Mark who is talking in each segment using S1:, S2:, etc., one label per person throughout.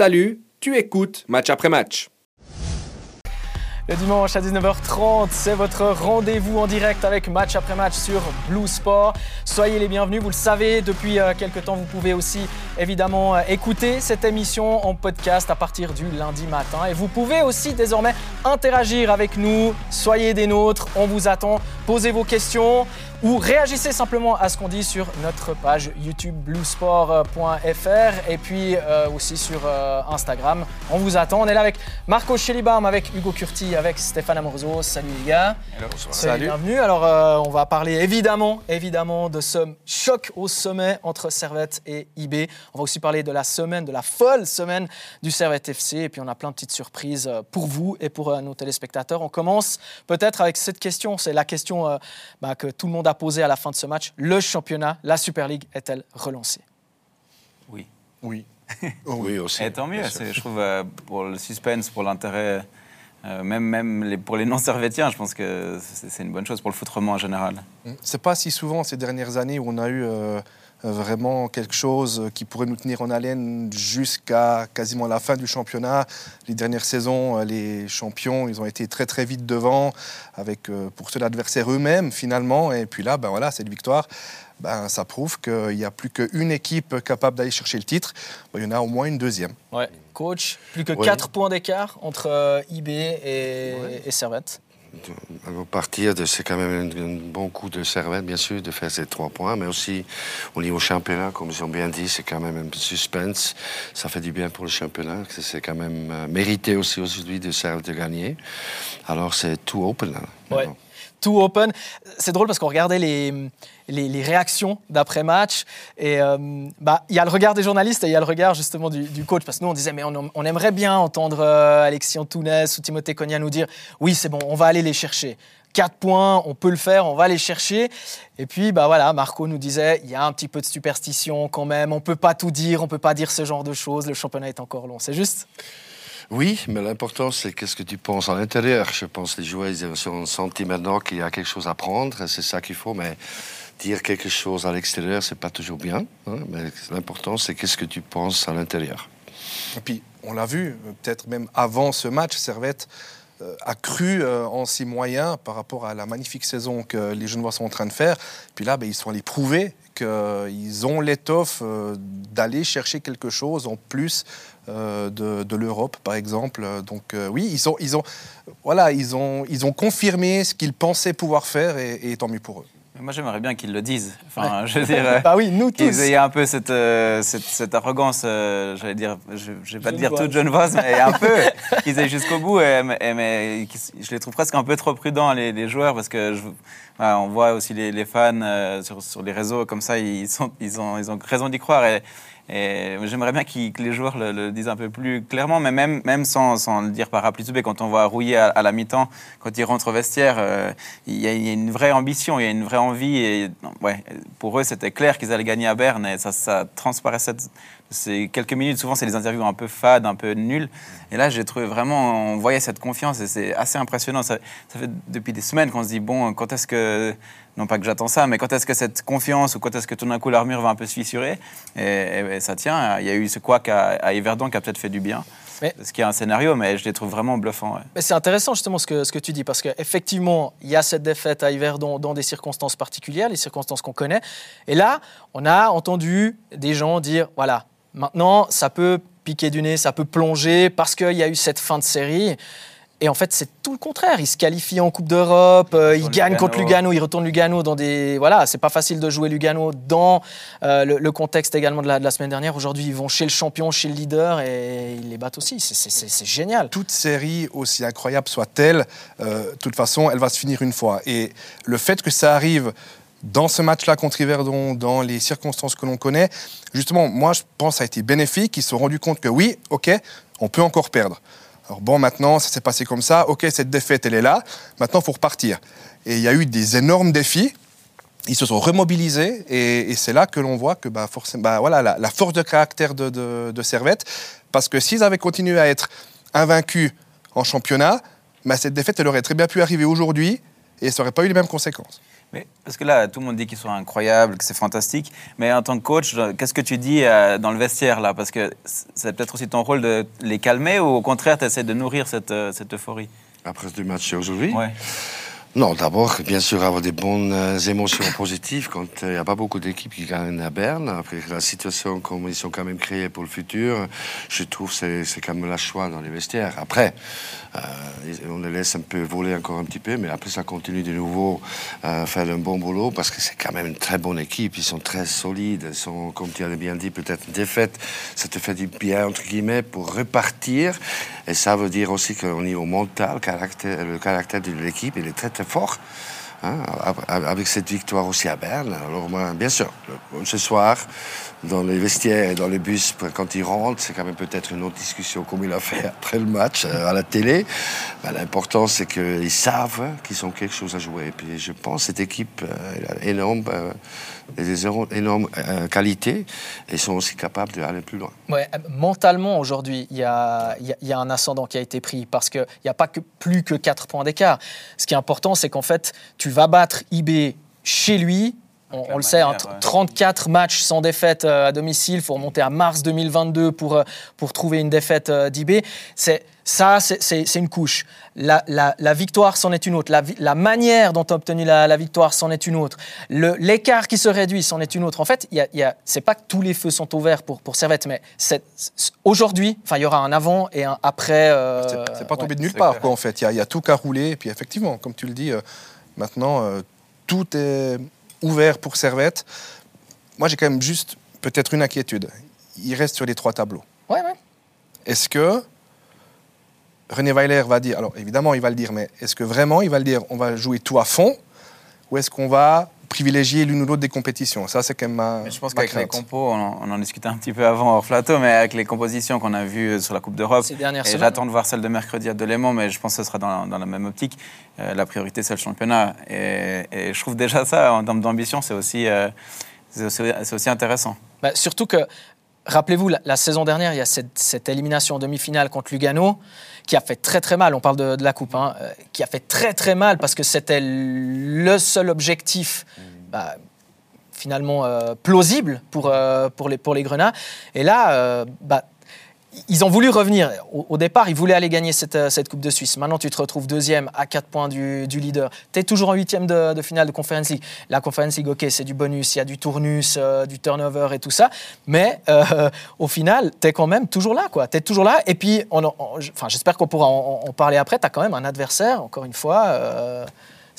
S1: Salut, tu écoutes match après match.
S2: Le dimanche à 19h30, c'est votre rendez-vous en direct avec match après match sur Blue Sport. Soyez les bienvenus, vous le savez, depuis euh, quelques temps, vous pouvez aussi évidemment euh, écouter cette émission en podcast à partir du lundi matin. Et vous pouvez aussi désormais interagir avec nous. Soyez des nôtres, on vous attend. Posez vos questions ou réagissez simplement à ce qu'on dit sur notre page YouTube bluesport.fr et puis euh, aussi sur euh, Instagram. On vous attend. On est là avec Marco Schellibaum, avec Hugo Curti, avec Stéphane Amoroso. Salut les gars. Salut. Bienvenue. Alors euh, on va parler évidemment, évidemment de ce choc au sommet entre Servette et IB. On va aussi parler de la semaine, de la folle semaine du Servette FC et puis on a plein de petites surprises pour vous et pour nos téléspectateurs. On commence peut-être avec cette question. C'est la question bah, que tout le monde a posé à la fin de ce match. Le championnat, la Super League est-elle relancée?
S3: Oui.
S4: Oui.
S3: oui aussi. Et tant mieux, je trouve, euh, pour le suspense, pour l'intérêt, euh, même, même les, pour les non-servétiens, je pense que c'est une bonne chose pour le foutrement en général.
S4: C'est pas si souvent ces dernières années où on a eu euh, vraiment quelque chose qui pourrait nous tenir en haleine jusqu'à quasiment la fin du championnat. Les dernières saisons, les champions, ils ont été très très vite devant, avec pour ceux l'adversaire eux-mêmes finalement. Et puis là, ben voilà, cette victoire, ben, ça prouve qu'il n'y a plus qu'une équipe capable d'aller chercher le titre. Ben, il y en a au moins une deuxième.
S2: Ouais. Coach, plus que 4 points d'écart entre IB et, et Servette
S5: partir de, c'est quand même un, bon coup de servette, bien sûr, de faire ces trois points, mais aussi au niveau championnat, comme ils ont bien dit, c'est quand même un suspense. Ça fait du bien pour le championnat. C'est quand même euh, mérité aussi aujourd'hui de de gagner. Alors c'est tout open.
S2: Ouais tout open. C'est drôle parce qu'on regardait les, les, réactions d'après-match. Et euh, bah, il y a le regard des journalistes et il y a le regard justement du, coach. Parce que nous, on disait, mais on, aimerait bien entendre euh, Alexis Antunes ou Timothée Cogna nous dire, oui, c'est bon, on va aller les chercher. Quatre points, on peut le faire, on va les chercher. Et puis, bah voilà, Marco nous disait, il y a un petit peu de superstition quand même, on peut pas tout dire, on peut pas dire ce genre de choses, le championnat est encore long, c'est juste?
S5: Oui, mais l'important, c'est qu'est-ce que tu penses à l'intérieur. Je pense que les joueurs, ils ont senti maintenant qu'il y a quelque chose à prendre, c'est ça qu'il faut, mais dire quelque chose à l'extérieur, c'est pas toujours bien. Hein, mais l'important, c'est qu'est-ce que tu penses à l'intérieur.
S4: Et puis, on l'a vu, peut-être même avant ce match, Servette euh, a cru euh, en ses moyens par rapport à la magnifique saison que les Genevois sont en train de faire. Puis là, ben, ils sont allés prouver qu'ils ont l'étoffe euh, d'aller chercher quelque chose en plus euh, de, l'Europe, par exemple. Donc euh, oui, ils ils ils ils ont confirmé ce qu'ils pensaient pouvoir faire et, tant mieux pour eux.
S3: Moi, j'aimerais bien qu'ils le disent. Enfin, je veux dire,
S2: bah oui, nous tous.
S3: Qu'ils aient un peu cette, cette, arrogance, j'allais dire, je ne vais pas dire toute genevoise, mais un peu, qu'ils aient jusqu'au bout. Et, mais, je les trouve presque un peu trop prudents, les, les joueurs, parce que je, on voit aussi les, fans sur, sur, les réseaux comme ça, ils, sont, ils, ont, ils ont raison d'y croire. Et, et j'aimerais bien que les joueurs le, disent un peu plus clairement, mais même, même sans, le dire par B, quand on voit Rouillé à, la mi-temps, quand il rentre au vestiaire, euh, il, y a, une vraie ambition, il y a une vraie envie. Et, ouais, pour eux, c'était clair qu'ils allaient gagner à Berne et ça transparaissait ces quelques minutes. Souvent, c'est des interviews un peu fades, un peu nulles. Et là, j'ai trouvé vraiment, on voyait cette confiance et c'est assez impressionnant. Ça, ça, fait depuis des semaines qu'on se dit, bon, quand est-ce que non pas que j'attends ça, mais quand est-ce que cette confiance ou quand est-ce que tout d'un coup l'armure va un peu se fissurer? Et, ça tient. Il y a eu ce couac à, à Yverdon qui a peut-être fait du bien. Mais, ce qui est un scénario, mais je les trouve vraiment bluffants.
S2: Mais c'est intéressant justement ce que, ce que tu dis, parce qu'effectivement, il y a cette défaite à Yverdon dans des circonstances particulières, les circonstances qu'on connaît. Et là, on a entendu des gens dire, voilà, maintenant, ça peut piquer du nez, ça peut plonger, parce qu'il y a eu cette fin de série. Et en fait, c'est tout le contraire. Il se qualifie en Coupe d'Europe, euh, il gagne contre Lugano, il retourne Lugano dans des. Voilà, c'est pas facile de jouer Lugano dans euh, le, contexte également de la, de la semaine dernière. Aujourd'hui, ils vont chez le champion, chez le leader et ils les battent aussi. C'est génial.
S4: Toute série, aussi incroyable soit-elle, euh, de toute façon, elle va se finir une fois. Et le fait que ça arrive dans ce match-là contre Yverdon, dans les circonstances que l'on connaît, justement, moi, je pense que ça a été bénéfique. Ils se sont rendus compte que oui, OK, on peut encore perdre. Alors bon, maintenant, ça s'est passé comme ça. OK, cette défaite, elle est là. Maintenant, il faut repartir. Et il y a eu des énormes défis. Ils se sont remobilisés et, c'est là que l'on voit que bah, forcément, bah, voilà, la, force de caractère de, de, Servette. Parce que s'ils avaient continué à être invaincus en championnat, bah, cette défaite, elle aurait très bien pu arriver aujourd'hui et ça n'aurait pas eu les mêmes conséquences.
S3: Mais, parce que là, tout le monde dit qu'ils sont incroyables, que c'est fantastique. Mais en tant que coach, qu'est-ce que tu dis euh, dans le vestiaire là? Parce que c'est peut-être aussi ton rôle de les calmer ou au contraire, tu essaies de nourrir cette, euh, cette euphorie?
S5: Après ce match aujourd'hui?
S3: Ouais.
S5: Non, d'abord, bien sûr, avoir des bonnes euh, émotions positives quand il n'y a pas beaucoup d'équipes qui gagnent à Berne. Après la situation, comme ils sont quand même créés pour le futur, je trouve que c'est quand même la choix dans les vestiaires. Après, on les laisse un peu voler encore un petit peu, mais après, ça continue de nouveau à faire un bon boulot parce que c'est quand même une très bonne équipe. Ils sont très solides. Ils sont, comme tu as bien dit, peut-être une défaite. Ça te fait du bien, entre guillemets, pour repartir. Et ça veut dire aussi qu'au niveau mental, caractère, le caractère de l'équipe, il est très, très fort. Hein, avec cette victoire aussi à Berne. Alors, moi, bien sûr, ce soir, dans les vestiaires et dans les bus, quand ils rentrent, c'est quand même peut-être une autre discussion comme il a fait après le match euh, à la télé. Ben, L'important, c'est qu'ils savent qu'ils ont quelque chose à jouer. Et puis, je pense que cette équipe euh, a énorme, euh, des énormes qualités et sont aussi capables d'aller plus loin.
S2: Mentalement, aujourd'hui, il y a, un ascendant qui a été pris parce qu'il n'y a pas plus que 4 points d'écart. Ce qui est important, c'est qu'en fait, tu vas battre IB chez lui on, on le sait, hein, 34 matchs sans défaite euh, à domicile. Il faut remonter à mars 2022 pour, euh, pour trouver une défaite euh, d'IB. C'est, ça, c'est une couche. La, la, la victoire, c'en est une autre. La, la manière dont tu as obtenu la, la victoire, c'en est une autre. L'écart qui se réduit, c'en est une autre. En fait, y a, y a, c'est pas que tous les feux sont ouverts pour, pour Servette, mais aujourd'hui, il y aura un avant et un après. Euh,
S4: c'est pas tombé ouais, de nulle part, quoi, en fait. Il y, y, a tout qu'à rouler. Et puis, effectivement, comme tu le dis, euh, maintenant, euh, tout est ouvert pour Servette. Moi, j'ai quand même juste peut-être une inquiétude. Il reste sur les trois tableaux.
S2: Ouais, ouais.
S4: Est-ce que René Weiler va dire, alors évidemment il va le dire, mais est-ce que vraiment il va le dire, on va jouer tout à fond, ou est-ce qu'on va privilégier l'une ou l'autre des compétitions Ça, c'est quand même ma.
S3: Mais je pense qu'avec les compos, on en, on en, discutait un petit peu avant hors plateau, mais avec les compositions qu'on a vues sur la Coupe d'Europe, et j'attends de voir celle de mercredi à Delémont, mais je pense que ce sera dans, dans la même optique. Euh, la priorité, c'est le championnat. Et, et, je trouve déjà ça, en termes d'ambition, c'est aussi, euh, aussi, aussi, intéressant.
S2: Bah, surtout que, rappelez-vous, la, saison dernière, il y a cette, élimination en demi-finale contre Lugano qui a fait très très mal, on parle de, la coupe, hein, euh, qui a fait très très mal parce que c'était le seul objectif bah, finalement euh, plausible pour, euh, pour, les, pour les Grenats. Et là, bah, ils ont voulu revenir. Au, départ, ils voulaient aller gagner cette, cette, Coupe de Suisse. Maintenant, tu te retrouves deuxième à 4 points du, du leader. Tu es toujours en huitième de, finale de Conference League. La Conference League, ok, c'est du bonus, il y a du tournus, euh, du turnover et tout ça. Mais euh, au final, tu es quand même toujours là. Tu es toujours là. Et puis, enfin, j'espère qu'on pourra en, parler après. Tu as quand même un adversaire, encore une fois. Euh,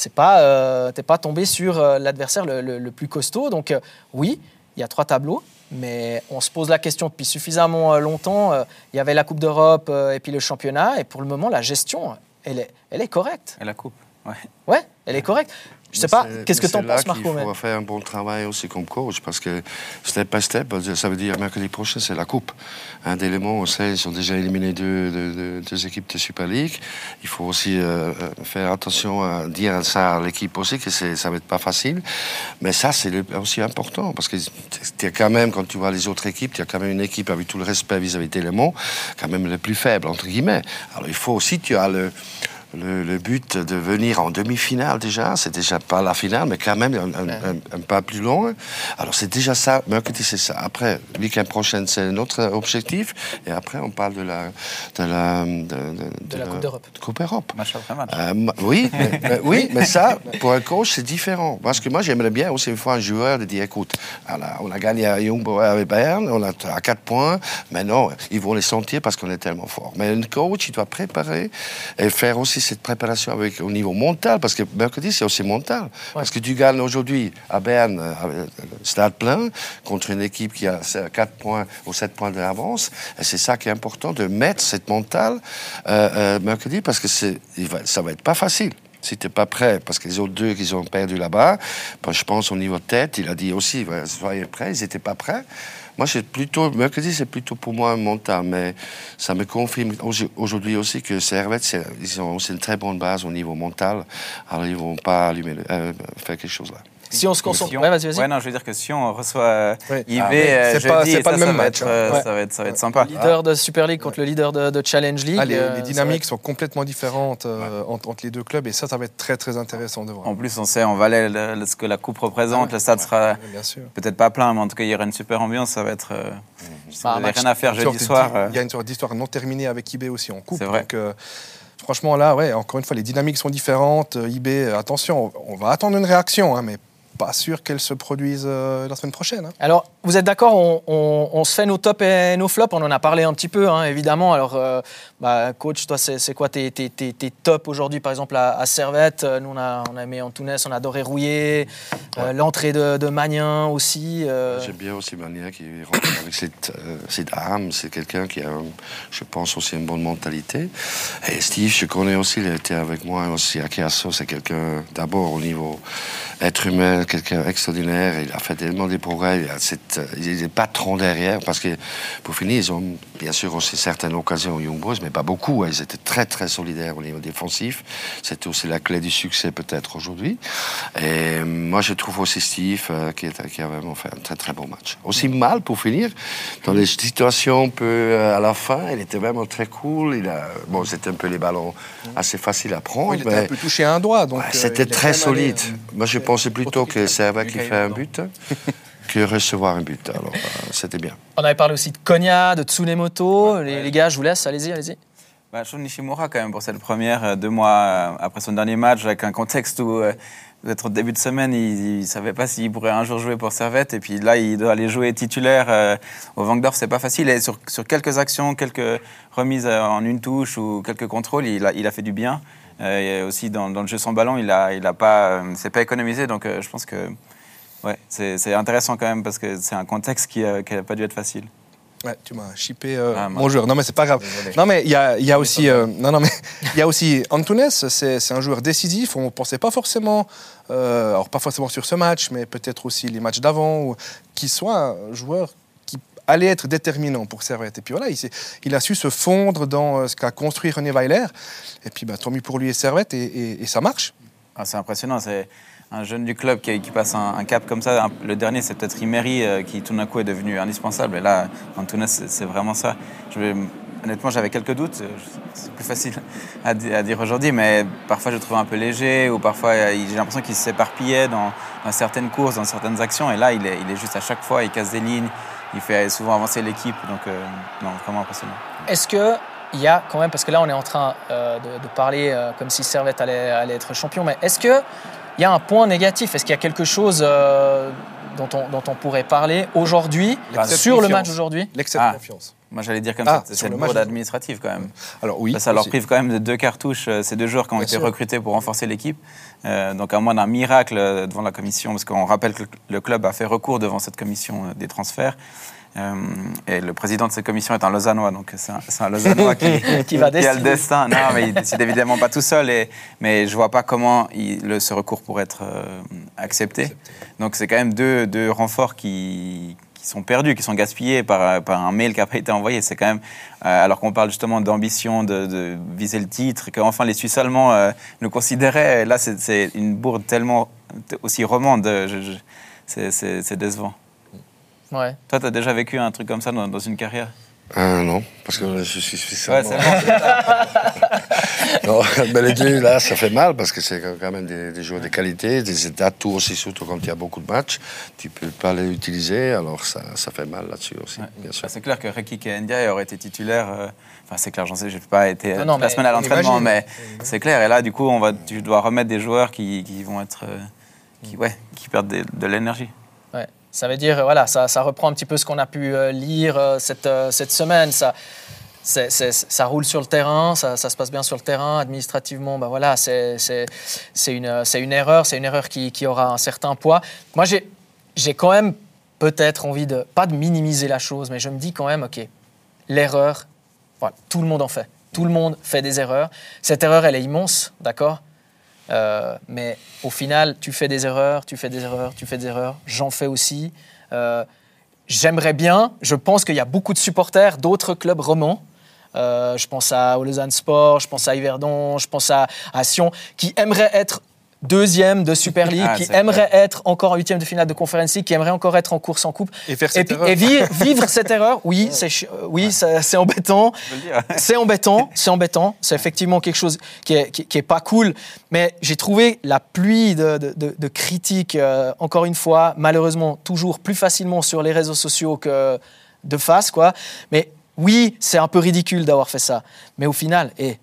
S2: c'est pas, euh, t'es pas tombé sur euh, l'adversaire le, plus costaud. Donc euh, oui, il y a trois tableaux, mais on se pose la question depuis suffisamment longtemps. Il y avait la Coupe d'Europe et puis le championnat, et pour le moment, la gestion, elle est, elle est correcte.
S3: Et la Coupe, ouais.
S2: Ouais, elle est correcte. Je sais pas, qu'est-ce que tu en penses, Marco
S5: Il faut faire un bon travail aussi comme coach, parce que step by step, ça veut dire mercredi prochain, c'est la Coupe. Un élément, on sait, ils sont déjà éliminés deux, deux, deux, équipes de Super League. Il faut aussi euh, faire attention à dire ça à l'équipe aussi, que ça va être pas facile. Mais ça, c'est aussi important, parce que tu as quand même, quand tu vois les autres équipes, tu as quand même une équipe, avec tout le respect vis-à-vis d'éléments, quand même le plus faible, entre guillemets. Alors il faut aussi, tu as le le, le, but de venir en demi-finale déjà, c'est déjà pas la finale, mais quand même un, un, un, un pas plus loin. Alors c'est déjà ça, mercredi c'est ça. Après, le week-end prochain, c'est notre objectif. Et après, on parle de la...
S2: De la, de, de, de la, Coupe d'Europe.
S5: Coupe Europe. Euh, oui, mais, mais, oui, mais ça, pour un coach, c'est différent. Parce que moi, j'aimerais bien aussi une fois un joueur de dire, écoute, on a, gagné à Youngbo avec Bayern, on a à 4 points, mais non, ils vont les sentir parce qu'on est tellement fort. Mais un coach, il doit préparer et faire aussi cette préparation avec, au niveau mental, parce que mercredi, c'est aussi mental. Ouais. Parce que tu gagnes aujourd'hui à Berne, euh, stade plein, contre une équipe qui a 4 points ou 7 points d'avance. Et c'est ça qui est important, de mettre cette mentale euh, euh, mercredi, parce que va, ça va être pas facile si tu n'es pas prêt, parce que les autres deux qu'ils ont perdu là-bas, ben, je pense au niveau tête, il a dit aussi, soyez prêts, ils n'étaient pas prêts. Moi, c'est plutôt, mercredi, c'est plutôt pour moi un mental, mais ça me confirme aujourd'hui aussi que Servette, ils ont aussi une très bonne base au niveau mental, alors ils ne vont pas allumer, euh, faire quelque chose là.
S2: Si on se concentre. Ouais, vas-y, vas-y.
S3: Ouais, non, je veux dire que si on reçoit euh,
S4: Oui.
S3: IB
S4: Ah, oui.
S3: euh,
S4: C'est pas-
S3: ça,
S4: le même
S3: va
S4: match,
S3: être, euh,
S2: hein.
S3: ça va être, ça va être sympa.
S2: Leader de Super League contre le leader de, de Challenge League.
S4: Ah, les,
S2: euh,
S4: dynamiques sont complètement différentes euh, entre, entre les deux clubs et ça, ça va être très très intéressant de voir.
S3: En plus, on sait en Valais le- le- ce que la coupe représente.
S4: Ah.
S3: Le stade sera
S4: Bien sûr.
S3: peut-être pas plein, mais en tout cas, il y aura une super ambiance. Ça va être. euh, si
S2: Bah, match-
S3: rien à faire jeudi soir. euh,
S4: Il y a une sorte d'histoire non terminée avec IB aussi en coupe.
S3: C'est vrai.
S4: Donc, euh, franchement, là, ouais, encore une fois, les dynamiques sont différentes. Euh, IB, euh, attention, on va attendre une réaction, hein, mais pas sûr qu'elle se produise euh, la semaine prochaine. hein.
S2: Alors, vous êtes d'accord, on, on- on se fait nos tops et nos flops, on en a parlé un petit peu, hein, évidemment. Alors, euh, bah, coach, toi, c'est quoi tes, tes, tes- tes tops aujourd'hui, par exemple, à, à Servette Euh, Nous, on a, on a aimé Antunes, on a adoré Rouillé, euh, l'entrée de, de Magnin aussi. euh,
S5: J'aime bien aussi Mania qui rentre avec cette, euh, cette âme. C'est quelqu'un qui a, je pense, aussi une bonne mentalité. Et Steve, je connais aussi, il a été avec moi aussi à Chiasso. C'est quelqu'un, d'abord, au niveau être humain, quelqu'un extraordinaire. Il a fait tellement des progrès. Il a cette, euh, il patron derrière. Parce que, pour finir, ils ont bien sûr aussi certaines occasions aux Young Boys, mais pas beaucoup. hein. Ils étaient très, très solidaires au niveau défensif. C'était aussi la clé du succès, peut-être, aujourd'hui. Et moi, je trouve aussi Steve euh, qui, est- qui a vraiment fait un très, très bon match. Aussi mal, pour finir, dans les situations un peu euh, à la fin, il était vraiment très cool. Il a, bon, c'était un peu les ballons assez faciles à prendre.
S4: il était
S5: mais-
S4: un peu touché à un doigt. donc,
S5: Ouais,
S4: euh,
S5: C'était très
S4: allé,
S5: solide.
S4: euh,
S5: Moi, je pensais plutôt que Serva qui fait un but que recevoir un but. Alors, euh, c'était bien.
S2: On avait parlé aussi de Konya, de Tsunemoto. les, les gars, je vous laisse, allez-y, allez-y.
S3: Bah, Nishimura, quand même, pour cette première, euh, deux mois euh, après son dernier match, avec un contexte où, euh, peut-être au début de semaine, il ne savait pas s'il pourrait un jour jouer pour Servette. Et puis là, il doit aller jouer titulaire euh, au Vangdorf. C'est pas facile. Et sur, sur quelques actions, quelques remises en une touche ou quelques contrôles, il a, il a fait du bien. Euh, et aussi, dans, dans le jeu sans ballon, il n'a il a pas, euh, s'est pas économisé. Donc, euh, je pense que ouais, c'est c'est intéressant quand même parce que c'est un contexte qui n'a pas dû être facile.
S4: Ouais, tu m'as chippé euh,
S3: Ah,
S4: mon joueur. Non, mais c'est pas grave. Non, mais il y a, y a aussi, euh, non, non, mais il y a aussi Antunes. C'est c'est un joueur décisif. On pensait pas forcément, euh, alors pas forcément sur ce match, mais peut-être aussi les matchs d'avant, qu'il soit un joueur qui allait être déterminant pour Servette. Et puis voilà, il, a su se fondre dans euh, ce qu'a construit René Weiler. Et puis, bah, tant mieux pour lui et Servette, et, ça marche.
S3: Ah, c'est impressionnant. C'est un jeune du club qui, passe un, cap comme ça. Le dernier, c'est peut-être Imery euh, qui tout d'un coup est devenu indispensable. Et là, Antunes, c'est vraiment ça. Honnêtement, j'avais quelques doutes. C'est plus facile à, di- à dire aujourd'hui, mais parfois je le trouve un peu léger ou parfois j'ai l'impression qu'il s'éparpillait dans, dans certaines courses, dans certaines actions. Et là, il est, il est juste à chaque fois, il casse des lignes, il fait souvent avancer l'équipe. Donc, euh, non, vraiment impressionnant.
S2: Est-ce que il y a quand même, parce que là on est en train euh, de, de parler euh, comme si Servette allait, allait être champion, mais est-ce que il y a un point négatif? Est-ce qu'il y a quelque chose euh, dont, on, dont on pourrait parler aujourd'hui sur le match d'aujourd'hui?
S4: L'excès de
S3: Ah.
S4: confiance.
S3: Moi, j'allais dire comme
S4: Ah,
S3: ça,
S4: sur
S3: c'est
S4: le
S3: une
S4: match
S3: bourde
S4: de-
S3: administrative quand même.
S4: Alors oui.
S3: Ça, ça leur prive quand même de deux cartouches. Ces deux joueurs qui ont
S4: Bien
S3: été
S4: sûr.
S3: recrutés pour renforcer l'équipe. Euh, donc, à moins d'un miracle euh, devant la commission, parce qu'on rappelle que le club a fait recours devant cette commission euh, des transferts. Euh, et le président de cette commission est un Lausannois, donc c'est un, un Lausannois qui,
S2: Qui va
S3: a le destin. Non, mais il décide évidemment pas tout seul. Et, mais je vois pas comment il- le, ce recours pourrait être euh, accepté. Donc c'est quand même deux, deux renforts qui, qui sont perdus, qui sont gaspillés par, par un mail qui n'a pas été envoyé. C'est quand même, euh, alors qu'on parle justement d'ambition, de, de viser le titre, qu'enfin les Suisses allemands euh, nous considéraient. Là, c'est- une bourde tellement aussi romande. je- c'est- décevant.
S2: Ouais.
S3: Toi, tu as déjà vécu un truc comme ça dans, dans une carrière?
S5: Non, parce que je suis suisse
S3: Ouais,
S5: Non, mais les deux, là, ça fait mal parce que c'est quand même des, des joueurs de qualité, des atouts aussi, surtout quand il y a beaucoup de matchs. Tu peux pas les utiliser, alors ça, ça fait mal là-dessus aussi,
S3: Ouais.
S5: bien sûr.
S3: Bah, c'est clair que Reki Ndiaye aurait été titulaire. euh, Enfin, c'est clair, j'en sais, j'ai pas été
S2: Non,
S3: la semaine à l'entraînement, mais c'est clair. Et là, du coup, on va, tu dois remettre des joueurs qui, qui vont être, euh, qui, ouais, qui perdent des- de l'énergie.
S2: Ça veut dire, voilà, ça, ça reprend un petit peu ce qu'on a pu euh, lire euh, cette, euh, cette semaine. Ça, ça roule sur le terrain, ça, ça se passe bien sur le terrain. Administrativement, bah voilà, c'est une, une erreur, c'est une erreur qui, qui aura un certain poids. Moi, j'ai quand même peut-être envie de, pas de minimiser la chose, mais je me dis quand même, OK, l'erreur, voilà, tout le monde en fait. Tout le monde fait des erreurs. Cette erreur, elle est immense, d'accord? Euh, mais au final, tu fais des erreurs, tu fais des erreurs, tu fais des erreurs. J'en fais aussi. Euh, J'aimerais bien, je pense qu'il y a beaucoup de supporters d'autres clubs romans. Euh, je pense à au Lausanne Sport, je pense à Yverdon, je pense à, à Sion, qui aimeraient être deuxième de Super League,
S3: Ah,
S2: qui aimerait être encore en huitième de finale de Conference League, qui aimerait encore être en course en coupe.
S4: Et faire
S2: Et,
S4: cette
S2: puis-
S4: erreur.
S2: et vivre, vivre cette erreur, oui, c'est euh, oui, c'est embêtant. C'est embêtant, c'est embêtant. C'est effectivement quelque chose qui est, qui, qui est pas cool. Mais j'ai trouvé la pluie de, de- de- de critiques, euh, encore une fois, malheureusement, toujours plus facilement sur les réseaux sociaux que de face, quoi. Mais oui, c'est un peu ridicule d'avoir fait ça. Mais au final, et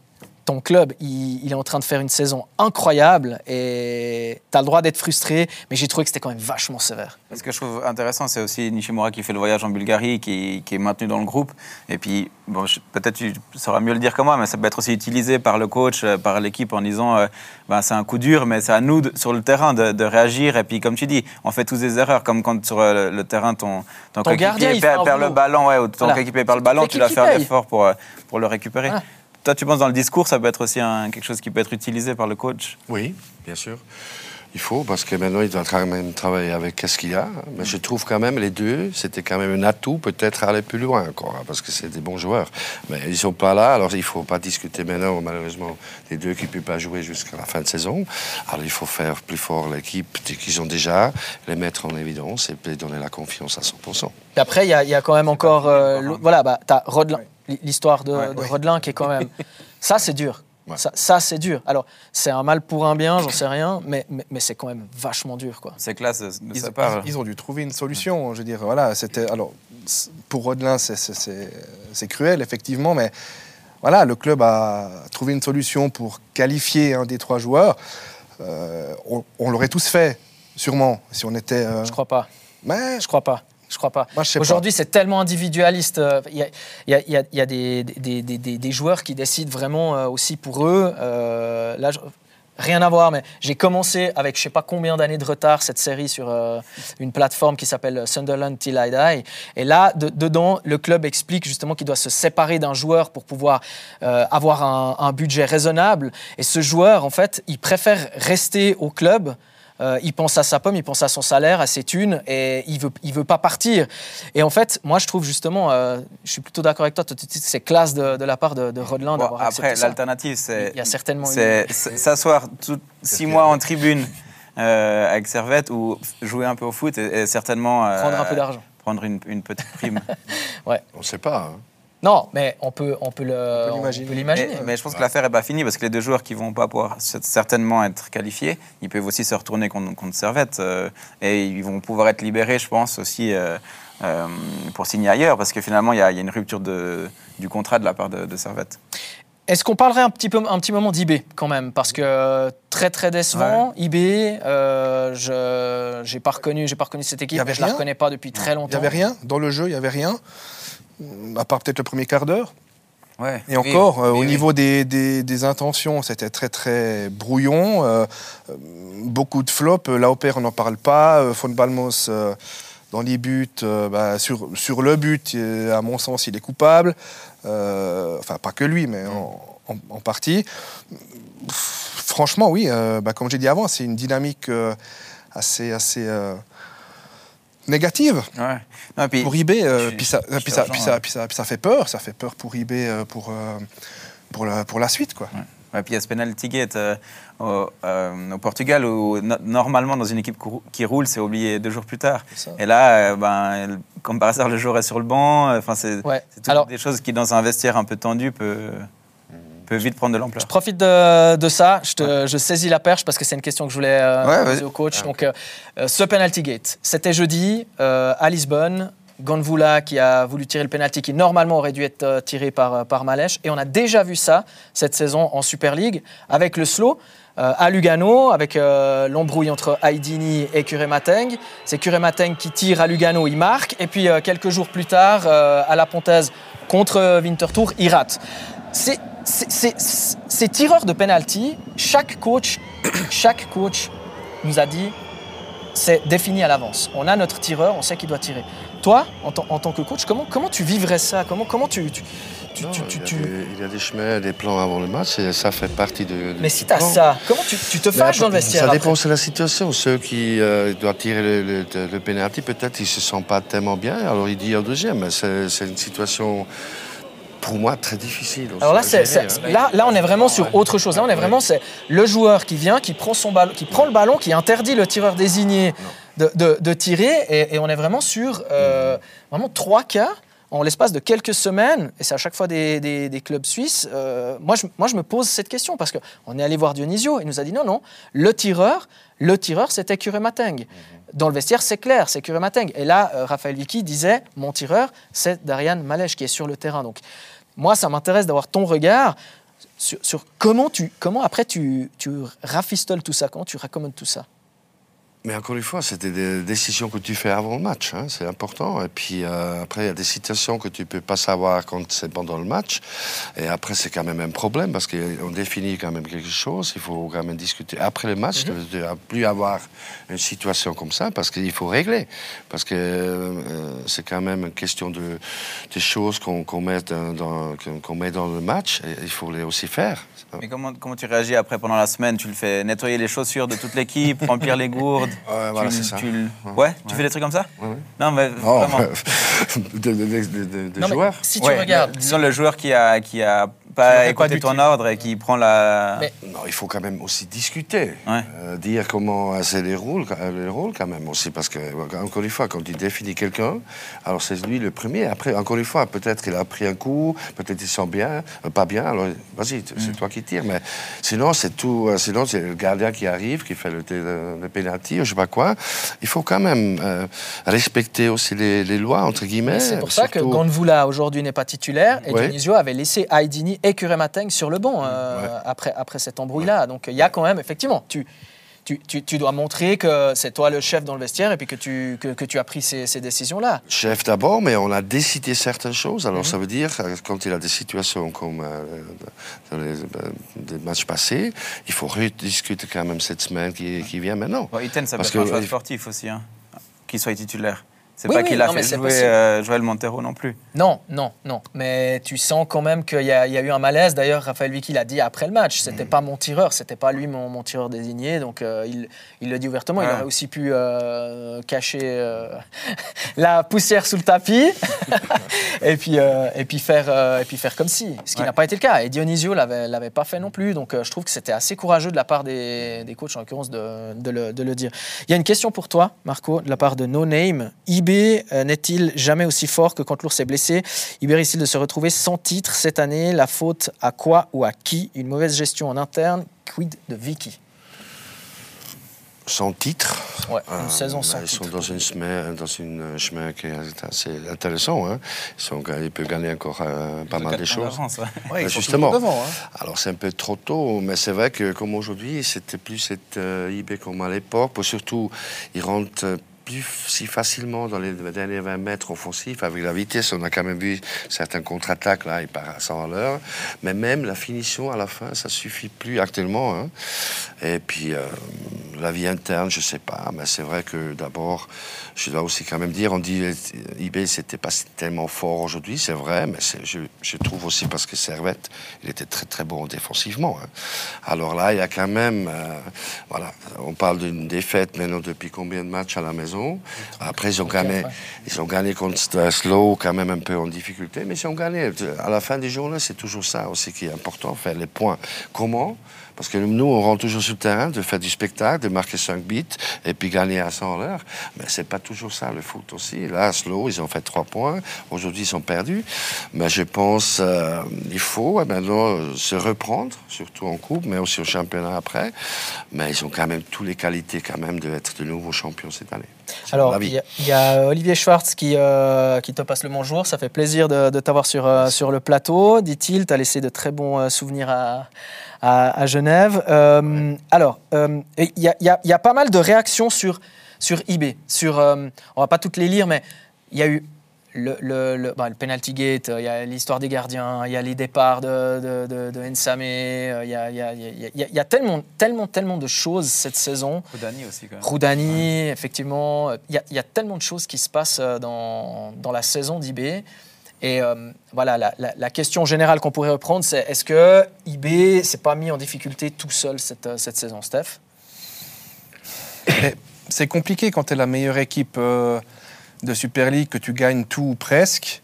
S2: ton club, il, il est en train de faire une saison incroyable et tu as le droit d'être frustré, mais j'ai trouvé que c'était quand même vachement sévère.
S3: Ce que je trouve intéressant, c'est aussi Nishimura qui fait le voyage en Bulgarie, qui, qui est maintenu dans le groupe. Et puis, bon, peut-être tu sauras mieux le dire que moi, mais ça peut être aussi utilisé par le coach, euh, par l'équipe en disant euh, ben, c'est un coup dur, mais c'est à nous de- sur le terrain de, de réagir. Et puis, comme tu dis, on fait tous des erreurs, comme quand sur euh, le, le terrain, ton, ton,
S2: gardien,
S3: perd, perd le ballon, ouais, ou ton
S2: Voilà.
S3: coéquipier perd le ballon, tu dois faire l'effort pour, pour le récupérer.
S2: Voilà.
S3: Toi, tu penses dans le discours, ça peut être aussi un- quelque chose qui peut être utilisé par le coach?
S5: Oui, bien sûr. Il faut, parce que maintenant, il doit quand même travailler avec ce qu'il y a. Mais je trouve quand même, les deux, c'était quand même un atout, peut-être aller plus loin encore, hein, parce que c'est des bons joueurs. Mais ils ne sont pas là, alors il ne faut pas discuter maintenant, malheureusement, les deux qui ne peuvent pas jouer jusqu'à la fin de saison. Alors il faut faire plus fort l'équipe qu'ils ont déjà, les mettre en évidence et puis donner la confiance à 100%.
S2: Et après, il y, a- il y a quand même encore. euh, voilà, bah, tu as l'histoire de,
S3: Ouais.
S2: de Rodelin qui est quand même. ça, c'est dur.
S5: Ouais.
S2: Ça, ça, c'est dur. Alors, c'est un mal pour un bien, j'en sais rien, mais, mais, mais c'est quand même vachement dur. Quoi.
S3: C'est classe de,
S4: Ils,
S3: sa part.
S4: ils- ils ont dû trouver une solution. Je veux dire, voilà, c'était. Alors, pour Rodelin, c'est- c'est- c'est c'est cruel, effectivement, mais voilà, le club a trouvé une solution pour qualifier un des trois joueurs. Euh, on on l'aurait tous fait, sûrement, si on était. euh,
S2: Je crois pas.
S4: mais
S2: Je crois pas. Je crois pas. Aujourd'hui, c'est tellement individualiste. euh, Il y a, il y a- il y a- il y a des, des, des- des- des joueurs qui décident vraiment euh, aussi pour eux. Euh, là, rien à voir, mais j'ai commencé avec je sais pas combien d'années de retard cette série sur euh, une plateforme qui s'appelle Sunderland Till I Die. Et là, de- dedans, le club explique justement qu'il doit se séparer d'un joueur pour pouvoir euh, avoir un, un budget raisonnable. Et ce joueur, en fait, il préfère rester au club. Euh, il pense à sa pomme, il pense à son salaire, à ses thunes, et il veut, il veut pas partir. Et en fait, moi, je trouve justement, euh, je suis plutôt d'accord avec toi, c'est classe de, de la part de, de Rodelin
S3: Bon,
S2: d'avoir accepté
S3: après, l'alternative, c'est
S2: Il y a certainement
S3: c'est s'asseoir tout- six mois en tribune euh, avec Servette ou jouer un peu au foot et, et certainement euh,
S2: Prendre un peu d'argent.
S3: prendre une, une petite prime.
S5: On ne sait pas. hein.
S2: Non, mais on peut, on peut le-
S4: peut
S2: on
S4: l'imaginer.
S2: peut l'imaginer.
S3: mais, mais je pense que l'affaire n'est pas finie parce que les deux joueurs qui vont pas pouvoir cer- certainement être qualifiés, ils peuvent aussi se retourner contre, contre Servette euh, et ils vont pouvoir être libérés, je pense, aussi euh, euh, pour signer ailleurs parce que finalement, il y, a il y a une rupture de, du contrat de la part de, de Servette.
S2: Est-ce qu'on parlerait un petit, peu, un petit moment d'IB quand même? Parce que très très décevant, IB, euh, je j'ai pas reconnu, j'ai pas reconnu cette
S4: Il
S2: équipe, je la
S4: rien
S2: reconnais pas depuis très
S4: il
S2: longtemps.
S4: n'y avait rien. Dans le jeu, il n'y avait rien. À part peut-être le premier quart d'heure.
S3: Ouais.
S4: Et
S3: Oui,
S4: encore, euh,
S3: oui,
S4: au
S3: oui.
S4: niveau des, des- des intentions, c'était très très brouillon. euh, euh, beaucoup de flops. L'AOPR, on n'en parle pas. Euh, Von Balmos, dans les buts, bah, sur, sur le but, à mon sens, il est coupable. Enfin, pas que lui, mais en, en- en partie. Pff, Franchement, oui, bah, comme j'ai dit avant, c'est une dynamique assez, assez négative
S3: Ouais. Non, et puis-
S4: pour eBay, euh, puis, ça, puis, ça, puis, ça, puis, ça, puis ça fait peur, ça fait peur pour eBay euh, pour, euh, pour, la, pour la suite. Quoi.
S3: Ouais, puis il y a ce penalty gate au, au Portugal où no- normalement dans une équipe qui roule, c'est oublié deux jours plus tard. Et là, ben, comme par hasard, le joueur est sur le banc. Enfin, c'est
S2: Ouais.
S3: c'est toutes
S2: Alors-
S3: des choses qui, dans un vestiaire un peu tendu, peut, peut vite prendre de l'ampleur.
S2: Je profite de, de ça, je, te- je saisis la perche parce que c'est une question que je voulais euh,
S3: Ouais,
S2: poser au coach. Donc, euh, euh, ce penalty gate, c'était jeudi euh, à Lisbonne. Gonvula qui a voulu tirer le penalty qui normalement aurait dû être tiré par, par Malèche. Et on a déjà vu ça cette saison en Super League avec le slow. euh, à Lugano, avec euh, l'embrouille entre Aidini et Kuremateng. C'est Kuremateng qui tire à Lugano, il marque. Et puis euh, quelques jours plus tard, à la Pontaise contre Winterthur, il rate. C'est- Ces tireurs de penalty, chaque coach, chaque coach nous a dit c'est défini à l'avance. On a notre tireur, on sait qu'il doit tirer. Toi, en, tant- en tant que coach, comment, comment tu vivrais ça? Comment, comment tu, tu, tu-
S5: Non,
S2: tu-
S5: il, y a
S2: tu-
S5: des, il y a des chemins, des plans avant le match, et ça fait partie de.
S2: Mais
S5: du
S2: si tu as
S5: plan.
S2: ça, comment tu, te fâches dans le vestiaire
S5: Ça dépend de la situation. Ceux qui euh, doivent tirer le, le, le penalty, peut-être ils se sentent pas tellement bien, alors ils disent au deuxième. Mais c'est une situation pour moi très difficile. aussi
S2: Alors là,
S5: hein.
S2: là, là, on est vraiment sur autre chose. Là, on est vraiment, c'est le joueur qui vient, qui prend, son ballon, qui prend le ballon, qui interdit le tireur désigné de, de- de tirer. Et, et on est vraiment sur euh, vraiment trois cas en l'espace de quelques semaines. Et c'est à chaque fois des, des- des clubs suisses. Euh, moi, je, moi, je me pose cette question parce qu'on est allé voir Dionisio. Il nous a dit non, non, le tireur, le tireur, c'était Kuremateng. Dans le vestiaire, c'est clair, c'est Kuremateng. Et là, euh, Raphaël Vicky disait mon tireur, c'est Darian Malèche qui est sur le terrain. Donc, moi, ça m'intéresse d'avoir ton regard sur, comment, tu, comment après tu, tu rafistoles tout ça, comment tu raccommodes tout ça.
S5: Mais encore une fois, c'était des décisions que tu fais avant le match, hein, c'est important. Et puis euh, après, il y a des situations que tu peux pas savoir quand c'est pendant le match. Et après, c'est quand même un problème parce qu'on définit quand même quelque chose. Il faut quand même discuter après le match. Tu ne dois plus avoir une situation comme ça parce qu'il faut régler. Parce que euh, c'est quand même une question de des choses qu'on met dans, dans- qu'on- qu'on met dans le match. Et il faut les aussi faire.
S3: Mais comment, comment tu réagis après pendant la semaine? Tu le fais nettoyer les chaussures de toute l'équipe, remplir les gourdes?
S5: Ouais, voilà,
S3: tu,
S5: c'est ça.
S3: tu le- Ouais, tu fais des trucs comme ça
S5: Ouais, ouais.
S3: Non, mais
S5: Oh,
S3: vraiment.
S5: de, de- de- de- de- de
S2: Non, mais
S5: joueurs.
S2: si tu
S3: Ouais,
S2: regardes,
S3: disons le joueur qui a, qui a pas
S2: dû
S3: ton ordre et qui prend la.
S2: Mais-
S5: Non, il faut quand même aussi discuter,
S3: Ouais.
S5: Euh, dire comment c'est les rôles, euh, les rôles quand même aussi, parce que euh, encore une fois, quand tu définis quelqu'un, alors c'est lui le premier. Après, encore une fois, peut-être qu'il a pris un coup, peut-être il sent bien, euh, pas bien. Alors vas-y, t-
S3: Mm.
S5: c'est toi qui tires. Mais sinon, c'est tout. euh, sinon, c'est le gardien qui arrive, qui fait le, le, le penalty, ou je sais pas quoi. Il faut quand même euh, respecter aussi les, les lois entre guillemets.
S2: c'est pour ça que Gandvoula aujourd'hui n'est pas titulaire et
S5: Ouais.
S2: Dionisio avait laissé Aydini et Kuremateng sur le banc euh,
S5: Ouais.
S2: après, après cette embrouille-là. Donc il y a quand même, effectivement, tu, tu, tu, tu dois montrer que c'est toi le chef dans le vestiaire et puis que tu, que, que tu as pris ces, ces décisions-là.
S5: Chef d'abord, mais on a décidé certaines choses. Alors ça veut dire, euh, quand il a des situations comme euh, dans les euh, des matchs passés, il faut rediscuter quand même cette semaine qui, qui vient maintenant.
S3: Bon, Iten, ça peut
S5: Parce
S3: être un choix sportif aussi, hein, qu'il soit titulaire. C'est
S2: Oui,
S3: pas
S2: oui,
S3: qu'il a
S2: non,
S3: fait jouer euh, Joël Montero non plus.
S2: Non, non, non. Mais tu sens quand même qu'il y, a- il y a eu un malaise. D'ailleurs, Raphaël Vicky l'a dit après le match. C'était
S5: Mhm.
S2: pas mon tireur, c'était pas lui mon, mon tireur désigné. Donc euh, il, il le dit ouvertement. Il
S3: Ouais.
S2: aurait aussi pu euh, cacher la poussière sous le tapis et puis et puis faire et puis faire comme si. Ce qui
S3: Ouais.
S2: n'a pas été le cas. Et Dionisio l'avait l'avait pas fait non plus. Donc je trouve que c'était assez courageux de la part des, des coachs en l'occurrence de, de le, de le dire. Il y a une question pour toi, Marco, de la part de No Name. IB euh, n'est-il jamais aussi fort que quand l'ours est blessé? IB risque-t-il de se retrouver sans titre cette année? La faute à quoi ou à qui? Une mauvaise gestion en interne Quid de Vicky?
S5: Sans titre?
S2: Ouais, une
S5: Euh,
S2: saison sans
S5: Ils sont
S2: titre.
S5: dans une chemin, dans une chemin qui est assez intéressant. Hein. Ils, sont, ils peuvent gagner encore euh, pas mal de choses.
S3: Avance, ouais.
S4: Ouais, ils
S5: Ben,
S4: sont
S5: justement.
S4: devant, hein.
S5: Alors c'est un peu trop tôt, mais c'est vrai que comme aujourd'hui, c'était plus cette euh, IB comme à l'époque. Surtout, ils rentrent plus si facilement dans les derniers 20 mètres offensifs. Avec la vitesse, on a quand même vu certains contre-attaques, là, il part à 100 à l'heure. Mais même la finition à la fin, ça suffit plus actuellement. hein. Et puis, euh, la vie interne, je sais pas. Mais c'est vrai que d'abord, je dois aussi quand même dire, on dit euh, IB, c'était pas tellement fort aujourd'hui, c'est vrai, mais je, je trouve aussi parce que Servette, il était très très bon défensivement. hein. Alors là, il y a quand même, euh, voilà, on parle d'une défaite maintenant depuis combien de matchs à la maison? Après, ils ont gagné, ils ont gagné contre Slow, quand même un peu en difficulté, mais ils ont gagné. À la fin des journées, c'est toujours ça aussi qui est important, faire les points. Comment? Parce que nous, on rentre toujours sur le terrain, de faire du spectacle, de marquer 5 buts, et puis gagner à 100 à l'heure. Mais c'est pas toujours ça, le foot aussi. Là, Slow, ils ont fait 3 points. Aujourd'hui, ils sont perdus. Mais je pense euh, il faut maintenant euh, se reprendre, surtout en coupe, mais aussi au championnat après. Mais ils ont quand même toutes les qualités quand même d'être de nouveaux champions cette année.
S2: Alors, il y, a- il y a Olivier Schwartz qui, euh, qui te passe le bonjour. Ça fait plaisir de, de t'avoir sur, euh, sur le plateau. Dit-il, tu as laissé de très bons euh, souvenirs à, à, à Genève. Euh, Alors, euh, il y, a, il y a- il y a pas mal de réactions sur, sur eBay. Sur, euh, on va pas toutes les lire, mais il y a eu le, le, le, bah, le penalty gate, euh, il y a l'histoire des gardiens, il y a les départs de, de, de, de Nsame, euh, il y a, il y il y tellement, tellement, tellement de choses cette saison.
S3: Dani aussi, quand même.
S2: Roudani, effectivement. Il y, a, il y a tellement de choses qui se passent euh, dans, dans la saison d'IB. Et euh, voilà, la, question générale qu'on pourrait reprendre, c'est est-ce que IB s'est pas mis en difficulté tout seul cette, euh, cette saison, Steph?
S4: C'est compliqué quand tu es la meilleure équipe euh, de Super League, que tu gagnes tout ou presque.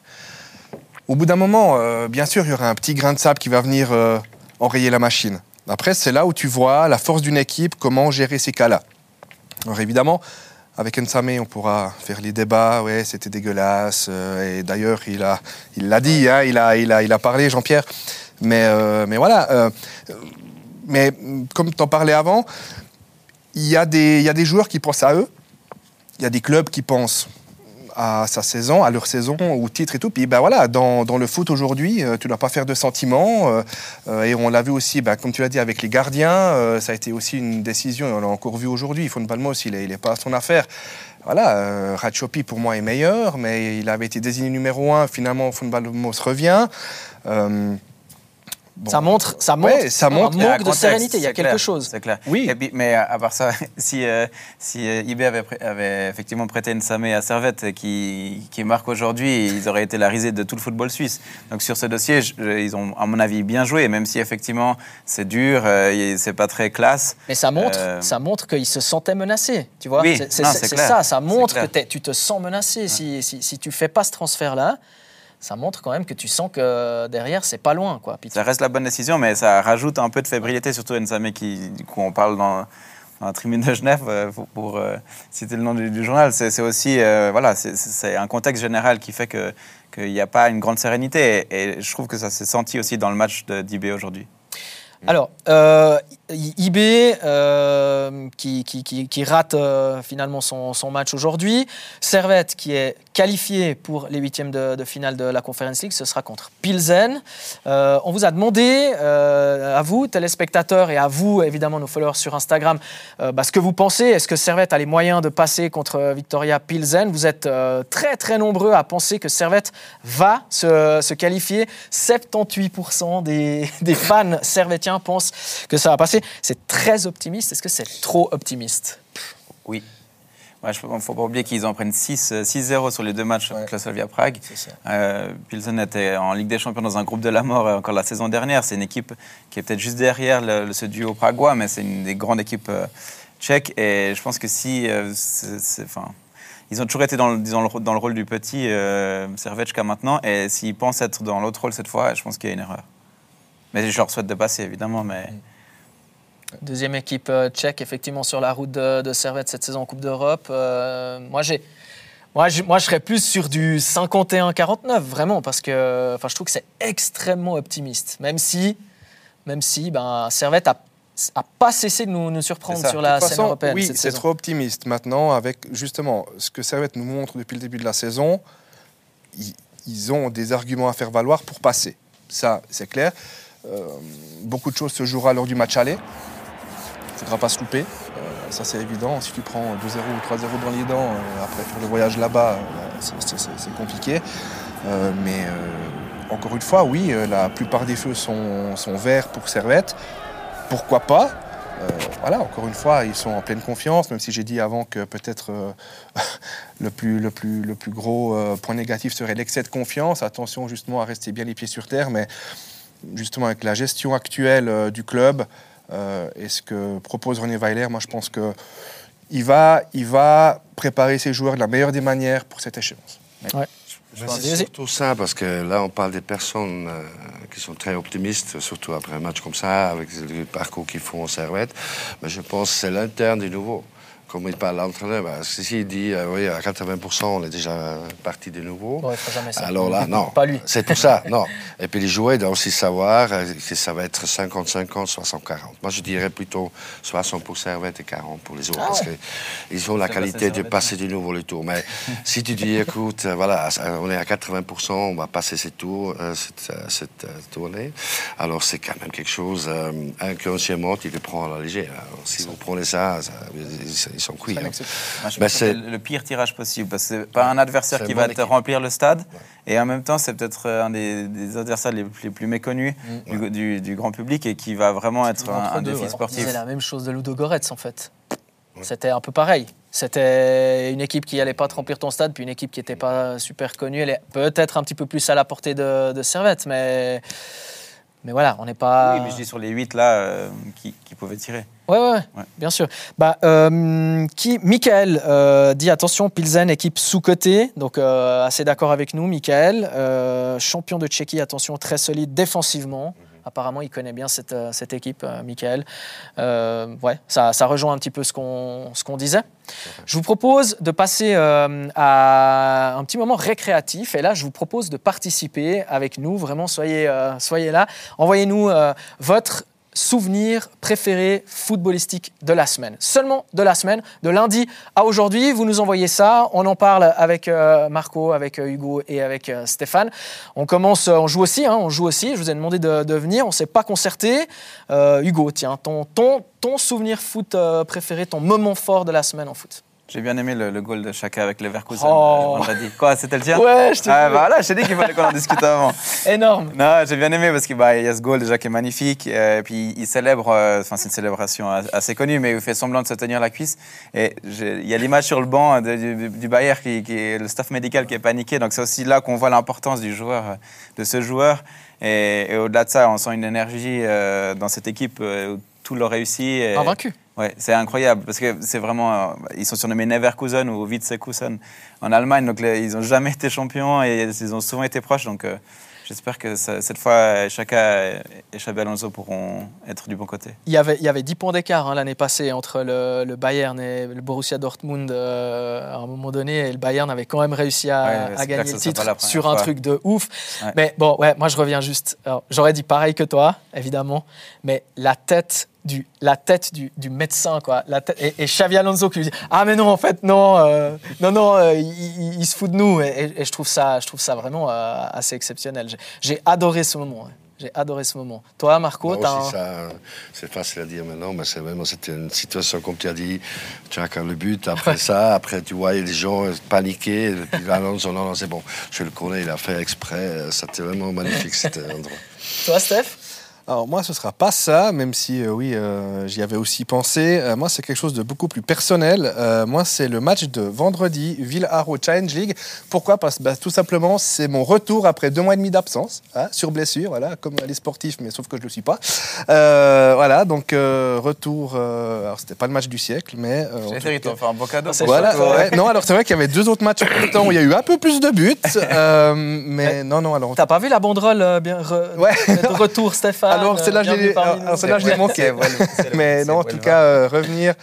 S4: au bout d'un moment, bien sûr, il y aura un petit grain de sable qui va venir enrayer la machine. Après, c'est là où tu vois la force d'une équipe, comment gérer ces cas-là. Alors évidemment, avec Nsame, on pourra faire les débats. Ouais, c'était dégueulasse. euh, et d'ailleurs, il a, il l'a dit, hein, il a, il a, il a parlé, Jean-Pierre. Mais, euh, mais voilà. euh, mais mm, comme tu en parlais avant, il y, a des, il y a des joueurs qui pensent à eux. Il y a des clubs qui pensent à sa saison, à leur saison, au titre et tout. Puis ben voilà, dans, dans le foot aujourd'hui, euh, tu ne dois pas faire de sentiments. euh, euh, et on l'a vu aussi, ben, comme tu l'as dit, avec les gardiens. ça a été aussi une décision, et on l'a encore vu aujourd'hui. Fon il n'est pas à son affaire. Voilà, euh, Ratchopi pour moi est meilleur, mais il avait été désigné numéro un. Finalement, Fon Balmos revient. Bon.
S2: Ça montre, ça montre,
S4: Ouais, ça montre-
S2: un manque de
S3: contexte,
S2: sérénité. Il y a quelque
S3: clair,
S2: chose.
S3: C'est clair.
S4: Oui.
S3: Et puis, mais à part ça, si, euh, si euh, IB avait, effectivement prêté une Samé à Servette euh, qui, qui marque aujourd'hui, ils auraient été la risée de tout le football suisse. Donc sur ce dossier, je- je- ils ont, à mon avis, bien joué, même si effectivement c'est dur, euh, et c'est pas très classe.
S2: Mais ça montre,
S3: Euh,
S2: ça montre qu'ils se sentaient menacés, tu vois.
S3: Oui,
S2: c'est c'est-
S3: non,
S2: c'est-
S3: c'est
S2: c'est
S3: clair.
S2: ça, ça montre que tu te sens menacé. Si, si, si tu fais pas ce transfert-là, ça montre quand même que tu sens que derrière, c'est pas loin. Quoi. Puis
S3: Ça reste la bonne décision, mais ça rajoute un peu de fébrilité, surtout Nsame qui, du coup, on parle dans, dans la tribune de Genève, euh, pour, pour, euh, citer le nom du, du journal. C'est aussi, euh, voilà, c'est- un contexte général qui fait que qu'il n'y a pas une grande sérénité. Et, et je trouve que ça s'est senti aussi dans le match d'IB aujourd'hui.
S2: Alors, IB euh, qui, rate euh, finalement son, match aujourd'hui. Servette qui est qualifié pour les huitièmes de, de finale de la Conference League, ce sera contre Pilsen. Euh, on vous a demandé, à vous, téléspectateurs, et à vous, évidemment, nos followers sur Instagram, bah, ce que vous pensez. Est-ce que Servette a les moyens de passer contre Victoria Pilsen? Vous êtes très, très nombreux à penser que Servette va se, qualifier. 78% des, des fans servétiens pensent que ça va passer. C'est très optimiste. Est-ce que c'est trop optimiste?
S3: Oui. Il ne faut pas oublier qu'ils en prennent 6 euh, 6-0 sur les deux matchs avec la Slavia Prague. Euh, Pilsen était en Ligue des Champions dans un groupe de la mort euh, encore la saison dernière. C'est une équipe qui est peut-être juste derrière le- ce duo pragois, mais c'est une des grandes équipes euh, tchèques. Et je pense que si. euh, enfin, ils ont toujours été dans le, rôle- dans le rôle du petit jusqu'à maintenant. Et s'ils pensent être dans l'autre rôle cette fois, je pense qu'il y a une erreur. Mais je leur souhaite de passer, évidemment. Mais
S2: Deuxième équipe euh, tchèque, effectivement, sur la route de, de Servette cette saison en Coupe d'Europe. Euh, moi, j'ai. Moi je, moi, je serais plus sur du 51-49, vraiment, parce que enfin, je trouve que c'est extrêmement optimiste. Même si, même si ben, Servette a, a pas cessé de nous, nous surprendre
S3: ça.
S2: sur la
S4: toute
S2: scène
S4: façon,
S2: européenne.
S4: oui, c'est trop optimiste. Maintenant, avec justement ce que Servette nous montre depuis le début de la saison, ils, ils ont des arguments à faire valoir pour passer. Ça, c'est clair. Euh, beaucoup de choses se jouera lors du match aller. Faudra pas se louper. Euh, ça, c'est évident. Si tu prends 2-0 ou 3-0 dans les dents, euh, après faire le voyage là-bas, euh, c'est- compliqué. Mais encore une fois, oui, la plupart des feux sont, verts pour Servette. Pourquoi pas? Voilà, encore une fois, ils sont en pleine confiance, même si j'ai dit avant que peut-être le, plus, le, plus, le plus gros point négatif serait l'excès de confiance. Attention justement à rester bien les pieds sur terre, mais justement avec la gestion actuelle du club et ce que propose René Weiler, moi je pense que il va, il va préparer ses joueurs de la meilleure des manières pour cette échéance.
S5: C'est surtout ça, parce que là, on parle des personnes euh, qui sont très optimistes, surtout après un match comme ça, avec le parcours qu'ils font en servette. Mais je pense que c'est l'interne du nouveau. Comme il parle l'entraîneur, bah, si si il dit euh, oui, à 80%, on est déjà parti de nouveau.
S2: Jamais ça.
S5: Alors là, non.
S2: Pas lui.
S5: C'est pour ça, non. Et puis les joueurs doivent aussi savoir euh, que ça va être 50-50, 60-40. Moi, je dirais plutôt 60 pour Servette et 40 pour les autres.
S2: Ah
S5: parce qu'ils ont la qualité de passer du nouveau les tours. Mais si tu dis, écoute, euh, voilà, on est à 80%, on va passer ces tours, euh, cette, euh, cette, euh, tournée, alors c'est quand même quelque chose, inconsciemment, tu le prends à la légère. Alors, si vous prenez ça, ça- cuits. hein. C'est-
S3: c'est le pire tirage possible parce que c'est pas un adversaire
S5: c'est
S3: qui va te
S5: équipe.
S3: remplir le stade et en même temps c'est peut-être un des, des adversaires les, plus- les plus méconnus du, du- du grand public et qui va vraiment être un, un
S4: deux,
S3: défi
S4: ouais.
S3: Sportif.
S2: disait la même chose de Ludo Goretz en fait. C'était un peu pareil. C'était une équipe qui allait pas te remplir ton stade, puis une équipe qui n'était pas super connue. Elle est peut-être un petit peu plus à la portée de, de Servette, mais, mais voilà, on n'est pas.
S3: Oui, mais je dis sur les 8 là euh, qui, qui pouvaient tirer.
S2: Ouais, ouais, bien sûr. Bah, euh, qui, Michael euh, dit attention, Pilsen, équipe sous-cotée, donc euh, assez d'accord avec nous, Michael. champion de Tchéquie, attention, très solide défensivement. Apparemment, il connaît bien cette, cette équipe, Michael. ouais, ça, ça, rejoint un petit peu ce qu'on qu'on disait. Je vous propose de passer à un petit moment récréatif. Et là, je vous propose de participer avec nous. Vraiment, soyez, soyez là. Envoyez-nous votre souvenir préféré footballistique de la semaine. Seulement de la semaine, de lundi à aujourd'hui. Vous nous envoyez ça. On en parle avec euh, Marco, avec euh, Hugo et avec euh, Stéphane. On commence, on joue aussi. Hein, on joue aussi. Je vous ai demandé de, venir. On ne s'est pas concerté. Hugo, tiens, ton, ton, ton souvenir foot préféré, ton moment fort de la semaine en foot.
S3: J'ai bien aimé le, goal de Chaka avec Leverkusen oh. dit Quoi, c'était le tien
S2: Ouais, je t'ai
S3: ah, Voilà, je t'ai dit qu'il fallait qu'on en discute avant.
S2: Énorme.
S3: Non, j'ai bien aimé parce qu'il bah, y a ce goal déjà qui est magnifique. Euh, et puis il célèbre, euh, enfin c'est une célébration assez connue, mais il fait semblant de se tenir la cuisse. Et il y a l'image sur le banc du, du, qui, qui, est le staff médical qui est paniqué. Donc c'est aussi là qu'on voit l'importance du joueur, de ce joueur. Et, au-delà de ça, on sent une énergie euh, dans cette équipe où tout leur réussit.
S2: Invaincu.
S3: Ouais, c'est incroyable parce que c'est vraiment. Euh, ils sont surnommés Neverkusen ou Witzekusen en Allemagne, donc ils n'ont jamais été champions et ils ont souvent été proches. Donc euh, j'espère que cette fois, Chaka et Xabi Alonso pourront être du bon côté.
S2: Il y avait, il y avait 10 points d'écart hein, l'année passée entre le, Bayern et le Borussia Dortmund euh, à un moment donné, et le Bayern avait quand même réussi à, gagner le titre sur un truc de ouf. Mais bon, ouais, moi je reviens juste. J'aurais dit pareil que toi, évidemment, mais la tête du, la tête du, du médecin, quoi. La tête, et, et, Xavi Alonso qui lui dit Ah, mais non, en fait, non, euh, non, non, euh, il, se fout de nous. Et, et, je, trouve ça, je trouve ça vraiment euh, assez exceptionnel. J'ai adoré ce moment. J'ai adoré ce moment. Toi, Marco,
S5: C'est facile à dire maintenant, mais c'est vraiment c'était une situation comme tu as dit. Tu as quand le but. Après ça, après tu voyais les gens paniquer. Et puis Alonso, non, non, c'est bon. Je le connais, il a fait exprès. C'était vraiment magnifique cet endroit.
S2: Toi, Steph?
S4: Alors moi, ce sera pas ça, même si euh, oui, euh, j'y avais aussi pensé. Euh, moi, c'est quelque chose de beaucoup plus personnel. moi, c'est le match de vendredi, Ville Haro Challenge League. Pourquoi? Parce que bah, tout simplement, c'est mon retour après deux mois et demi d'absence, hein, sur blessure, voilà, comme les sportifs, mais sauf que je le suis pas. voilà, donc retour. alors, c'était pas le match du siècle, mais.
S3: J'ai fait un beau cadeau.
S4: Voilà, non, alors c'est vrai qu'il y avait deux autres matchs en même temps où il y a eu un peu plus de buts, mais non, non, alors.
S2: T'as pas vu la banderole bien ouais. de retour, Stéphane?
S4: Alors, c'est là je l'ai manqué. Mais non, en tout cas, euh, revenir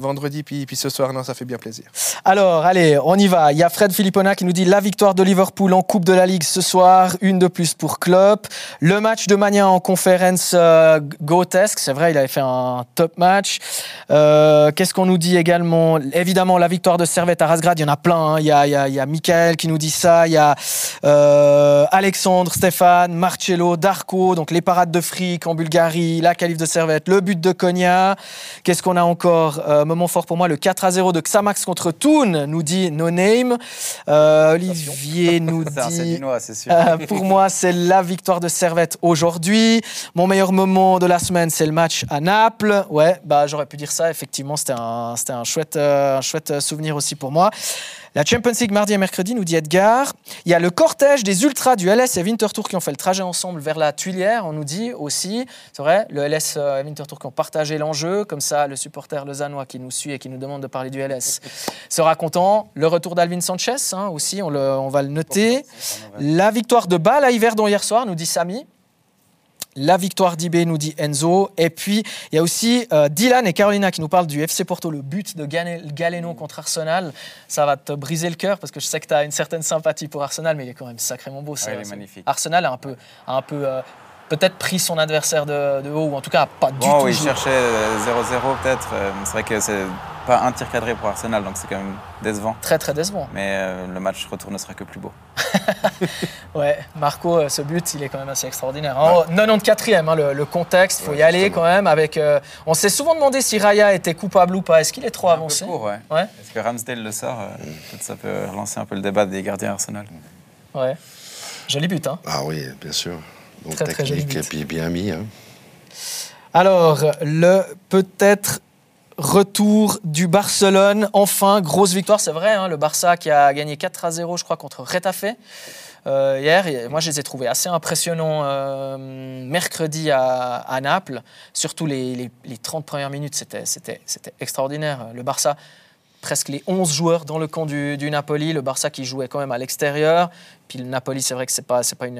S4: vendredi, puis, puis ce soir, non, ça fait bien plaisir.
S2: Alors, allez, on y va. Il y a Fred Filippona qui nous dit la victoire de Liverpool en Coupe de la Ligue ce soir, une de plus pour Klopp. Le match de Mania en conférence euh, Gotesque, c'est vrai, il avait fait un top match. Euh, qu'est-ce qu'on nous dit également? Évidemment, la victoire de Servette à Rasgrad, il y en a plein. Hein. Il, y a, il, y a, il y a Michael qui nous dit ça, il y a euh, Alexandre, Stéphane, Marcello, Darko, donc les parades de fric en Bulgarie, la qualif de Servette, le but de Konya. Qu'est-ce qu'on a encore moment fort pour moi, le 4 à 0 de Xamax contre Toon, nous dit No Name. Euh, Olivier nous dit. Euh, pour moi, c'est la victoire de Servette aujourd'hui. Mon meilleur moment de la semaine, c'est le match à Naples. Ouais, bah, j'aurais pu dire ça. Effectivement, c'était un, un, chouette, euh, un chouette souvenir aussi pour moi. La Champions League mardi et mercredi, nous dit Edgar. Il y a le cortège des ultras du LS et Winterthur qui ont fait le trajet ensemble vers la Tuilière, on nous dit aussi. C'est vrai, le LS et Winterthur qui ont partagé l'enjeu. Comme ça, le supporter lausannois qui nous suit et qui nous demande de parler du LS sera content. Le retour d'Alvin Sanchez hein, aussi, on, le, on, va le noter. La victoire de Bâle à Yverdon hier soir, nous dit Samy. La victoire d'IB, nous dit Enzo. Et puis, il y a aussi euh, Dylan et Carolina qui nous parlent du FC Porto, le but de Galeno contre Arsenal. Ça va te briser le cœur parce que je sais que tu as une certaine sympathie pour Arsenal, mais il est quand même sacrément beau.
S3: ça, magnifique.
S2: Arsenal a un peu, un peu euh, peut-être pris son adversaire de, haut, ou en tout cas pas du tout.
S3: il cherchait 0-0 euh, peut-être. c'est vrai que c'est pas un tir cadré pour Arsenal, donc c'est quand même décevant.
S2: Très très décevant.
S3: Mais euh, le match retour ne sera que plus beau.
S2: ouais, Marco, euh, ce but, il est quand même assez extraordinaire. Oh, 94e, hein, le, contexte, il faut y aller quand même. Avec, euh, on s'est souvent demandé si Raya était coupable ou pas. Est-ce qu'il est trop avancé
S3: ouais. Est-ce que Ramsdale le sort Peut-être ça peut relancer un peu le débat des gardiens Arsenal.
S2: Ouais. Joli but, hein
S5: Ah oui, bien sûr. Donc très, technique et puis bien mis. Hein.
S2: Alors, le peut-être Retour du Barcelone, enfin, grosse victoire, c'est vrai, hein, le Barça qui a gagné 4 à 0, je crois, contre Retafe. Euh, hier, moi je les ai trouvés assez impressionnants, euh, mercredi à, Naples. Surtout les, 30 premières minutes, c'était extraordinaire. Le Barça, presque les 11 joueurs dans le camp du, Napoli. Le Barça qui jouait quand même à l'extérieur. Puis le Napoli, c'est vrai que ce n'est pas, pas une,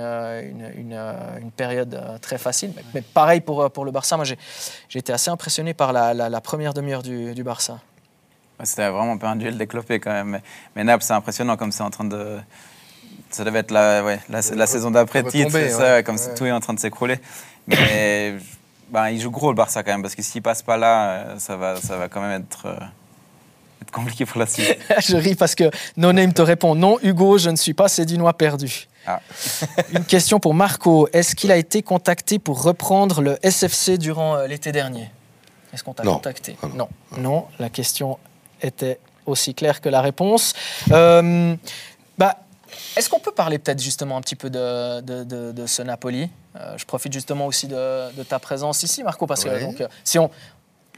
S2: une, période très facile. Mais, pareil pour, pour le Barça. Moi, j'ai été assez impressionné par la, première demi-heure du, du Barça.
S3: C'était vraiment un peu un duel déclopé quand même. Mais, Naples, c'est impressionnant comme c'est en train de. Ça devait être la, ouais, la, saison d'après titre, ça, comme tout est en train de s'écrouler. Mais ben, il joue gros le Barça quand même, parce que s'il passe pas là, euh, ça va, ça va quand même être, euh, être compliqué pour la suite.
S2: je ris parce que No Name te répond non, Hugo, je ne suis pas Cédinois perdu. Ah. Une question pour Marco. Est-ce qu'il a été contacté pour reprendre le SFC durant euh, l'été dernier? Est-ce qu'on t'a contacté?
S5: Ah
S2: non. non. La question était aussi clair que la réponse. Euh, bah, Est-ce qu'on peut parler peut-être justement un petit peu de, de, ce Napoli? Euh, Je profite justement aussi de, ta présence ici, Marco, parce que donc, si on,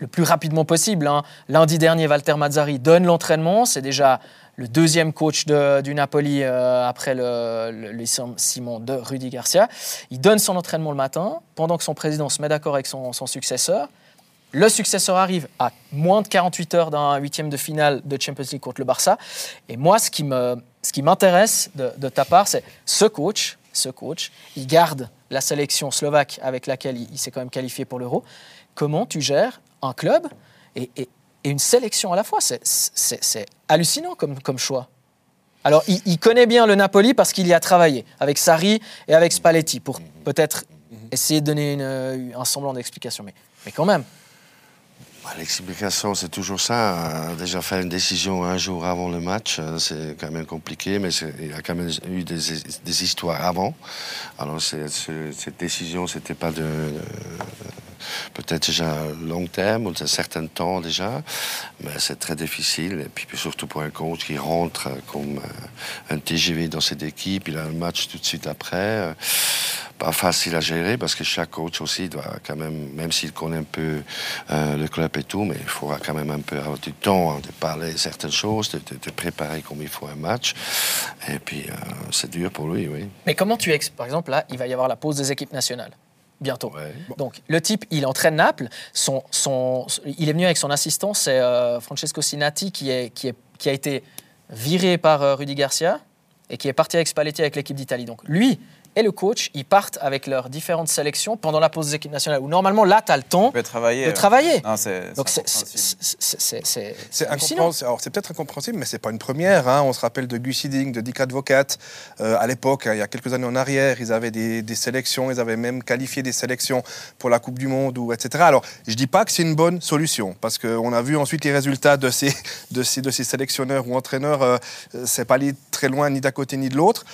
S2: le plus rapidement possible, hein, lundi dernier, Walter Mazzari donne l'entraînement. C'est déjà le deuxième coach du Napoli après le, le, Simon de Rudy Garcia. Il donne son entraînement le matin, pendant que son président se met d'accord avec son, successeur. Le successeur arrive à moins de 48 heures d'un huitième de finale de Champions League contre le Barça. Et moi, ce qui, ce qui m'intéresse de, ta part, c'est ce coach, ce coach, il garde la sélection slovaque avec laquelle il, s'est quand même qualifié pour l'Euro. Comment tu gères un club et, une sélection à la fois C'est hallucinant comme, choix. Alors, il, connaît bien le Napoli parce qu'il y a travaillé avec Sarri et avec Spalletti pour peut-être essayer de donner un semblant d'explication. Mais, quand même,
S5: l'explication, c'est toujours ça. Euh, déjà faire une décision un jour avant le match, euh, c'est quand même compliqué, mais il a quand même eu des, histoires avant. Alors cette décision, c'était pas de, peut-être déjà long terme ou un certain temps déjà, mais c'est très difficile. Et puis surtout pour un coach qui rentre comme euh, un TGV dans cette équipe, il a un match tout de suite après pas facile à gérer parce que chaque coach aussi doit quand même, même s'il connaît un peu euh, le club et tout, mais il faudra quand même un peu avoir du temps de parler certaines choses, de, préparer comme il faut un match. Et puis, euh, c'est dur pour lui, oui.
S2: Mais comment tu expliques, par exemple, là, il va y avoir la pause des équipes nationales bientôt. Donc le type, il entraîne Naples. Son, son, il est venu avec son assistant, c'est euh, Francesco Sinati, qui, est, qui, est, qui a été viré par Rudy Garcia et qui est parti avec Spalletti avec l'équipe d'Italie. Donc lui, et le coach, ils partent avec leurs différentes sélections pendant la pause des équipes nationales. Où normalement, là, tu as le temps de
S3: travailler.
S2: travailler.
S3: Donc c'est
S4: C'est peut-être incompréhensible, mais c'est pas une première. Hein. On se rappelle de Gus Hiddink, de Dick Advocat. Euh, à l'époque, il y a quelques années en arrière, ils avaient des, sélections, ils avaient même qualifié des sélections pour la Coupe du Monde, ou, etc. Alors, je dis pas que c'est une bonne solution, parce qu'on a vu ensuite les résultats de ces, de ces, de ces sélectionneurs ou entraîneurs. Euh, c'est pas allé très loin ni d'un côté ni de l'autre.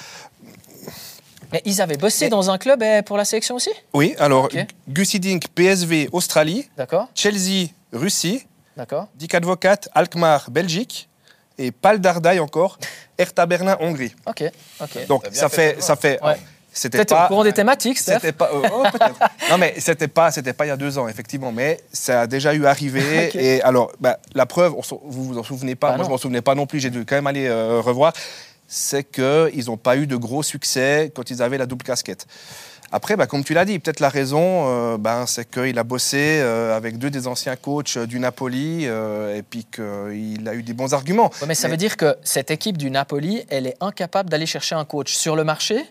S2: Mais ils avaient bossé dans un club eh, pour la sélection aussi
S4: Oui, alors Gussie Dink, PSV, Australie.
S2: D'accord.
S4: Chelsea, Russie.
S2: D'accord.
S4: Dick Advocat, Alkmaar, Belgique. Et Pal Dardai encore, Hertha Berlin, Hongrie.
S2: Ok, ok.
S4: Donc ça fait, ça fait,
S2: C'était pas au courant des thématiques,
S4: c'était pas. Oh, oh, non, mais c'était pas, c'était pas il y a deux ans, effectivement, mais ça a déjà eu arrivé. Et alors, bah, la preuve, vous vous en souvenez pas, bah moi je m'en souvenais pas non plus. J'ai dû quand même aller euh, revoir c'est qu'ils n'ont pas eu de gros succès quand ils avaient la double casquette. Après, bah, comme tu l'as dit, peut-être la raison, euh, bah, c'est qu'il a bossé euh, avec deux des anciens coachs du Napoli euh, et puis qu'il a eu des bons arguments.
S2: mais ça veut dire que cette équipe du Napoli, elle est incapable d'aller chercher un coach sur le marché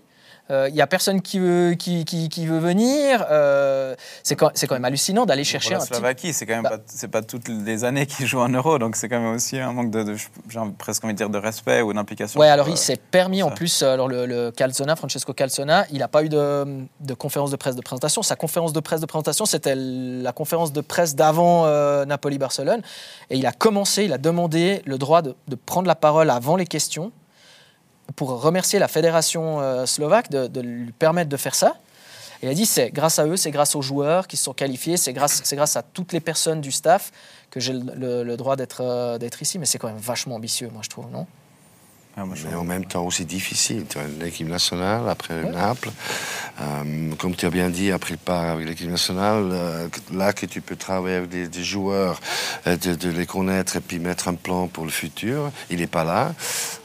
S2: il euh, n'y a personne qui veut, qui, qui, veut venir. Euh, c'est quand, quand, même hallucinant d'aller chercher
S3: la Slovaquie, c'est quand même bah. pas, c'est pas toutes les années qu'ils jouent en euro, donc c'est quand même aussi un manque de, j'ai presque envie de dire, de respect ou d'implication.
S2: Ouais, alors il s'est permis en plus, alors le, le, Calzona, Francesco Calzona, il n'a pas eu de, de, conférence de presse de présentation. Sa conférence de presse de présentation, c'était la conférence de presse d'avant euh, Napoli-Barcelone. Et il a commencé, il a demandé le droit de, de prendre la parole avant les questions pour remercier la fédération euh, slovaque de, lui permettre de faire ça. Il a dit c'est grâce à eux, c'est grâce aux joueurs qui se sont qualifiés, c'est grâce, grâce à toutes les personnes du staff que j'ai le, droit d'être euh, d'être ici. Mais c'est quand même vachement ambitieux, moi, je trouve, non?
S3: Ah, moi, je-
S5: Mais en même temps aussi difficile. Tu as l'équipe nationale, après Naples. Euh, comme tu as bien dit, après le part avec l'équipe nationale, euh, là que tu peux travailler avec des, des joueurs, euh, de, de les connaître et puis mettre un plan pour le futur, il n'est pas là.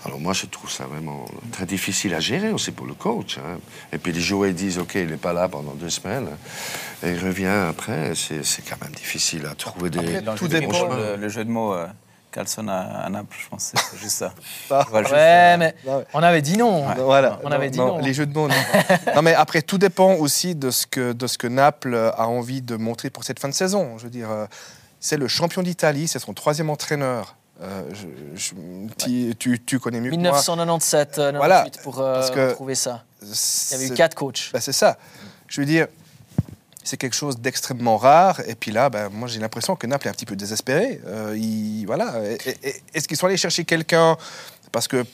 S5: Alors moi, je trouve ça vraiment très difficile à gérer aussi pour le coach. hein. Et puis les joueurs ils disent, OK, il n'est pas là pendant deux semaines. Et il revient après. C'est quand même difficile à trouver des...
S3: Dans le
S4: tout
S3: jeu de
S4: dépend.
S3: mots, Le, le jeu de mots, euh, Carlson à, à Naples, je pense, c'est juste ça.
S4: Ah.
S3: Juste, euh,
S2: mais on avait dit non.
S4: Voilà.
S2: On avait dit non.
S4: Les jeux de mots, non. non, mais après, tout dépend aussi de ce, que, de ce que Naples a envie de montrer pour cette fin de saison. Je veux dire, euh, c'est le champion d'Italie, c'est son troisième entraîneur. Euh, je- je- tu, tu- tu connais mieux que moi.
S2: 1997, euh, 98
S4: Voilà,
S2: pour euh, trouver ça. Il y avait eu quatre coachs.
S4: ben, c'est ça. Je veux dire, c'est quelque chose d'extrêmement rare. Et puis là, ben, moi, j'ai l'impression que Naples est un petit peu désespéré. Euh, il- voilà. Est-ce qu'ils sont allés chercher quelqu'un? Parce que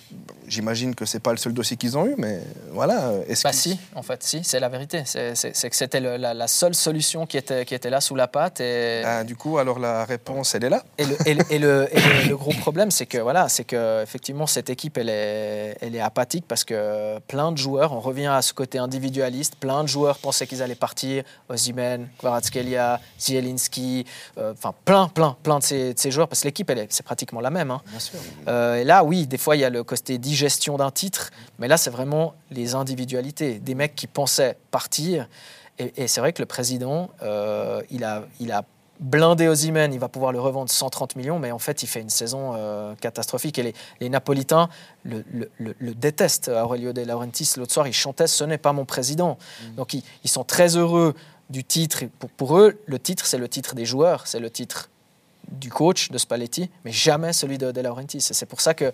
S4: j'imagine que c'est pas le seul dossier qu'ils ont eu, mais voilà. Est-ce
S2: Bah si, en fait, si, c'est la vérité. C'est que c'était la, la seule solution qui était, qui était là sous la patte. Et,
S4: Ben, du coup, alors la réponse, elle est là.
S2: et, le, et le- et le- et le- le gros problème, c'est que voilà, c'est que effectivement cette équipe, elle est, elle est apathique parce que plein de joueurs, on revient à ce côté individualiste, plein de joueurs pensaient qu'ils allaient partir. Osimhen, Kvaratskhelia, Zielinski, euh, enfin plein, plein, plein de ces, de ces joueurs parce que l'équipe, elle est, c'est pratiquement la même. hein. Euh, et là, oui, des fois, il y a le côté digestion d'un titre, mais là, c'est vraiment les individualités. Des mecs qui pensaient partir. Et, et c'est vrai que le président, euh, il, a, il a blindé Osimhen, il va pouvoir le revendre 130 millions, mais en fait, il fait une saison euh, catastrophique. Et les, les Napolitains le, le- le- le détestent. Aurelio De Laurentiis, l'autre soir, il chantait Ce n'est pas mon président. Donc, ils, ils sont très heureux du titre. Pour, pour eux, le titre, c'est le titre des joueurs, c'est le titre du coach de Spalletti, mais jamais celui de De Laurentiis. Et c'est pour ça que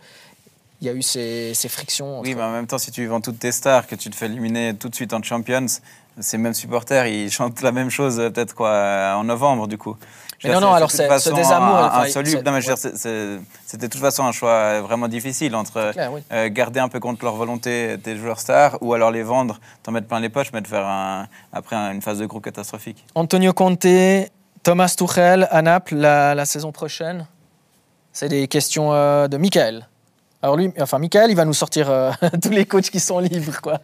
S2: il y a eu ces, ces frictions.
S3: Oui, mais en même temps, si tu vends toutes tes stars, que tu te fais éliminer tout de suite en Champions, ces mêmes supporters, ils chantent la même chose euh, peut-être quoi euh, en novembre du coup.
S2: Mais non,
S3: dire,
S2: non, alors c'est- ce désamour,
S3: un-
S2: enfin,
S3: insoluble. c'était de toute façon un choix vraiment difficile entre
S2: clair, oui.
S3: euh, garder un peu contre leur volonté tes joueurs stars ou alors les vendre, t'en mettre plein les poches, mais de faire un- après un- une phase de groupe catastrophique.
S2: Antonio Conte, Thomas Tuchel à Naples la, la saison prochaine C'est des questions euh, de Michael. Alors lui, enfin Michael, il va nous sortir euh, tous les coachs qui sont libres, quoi.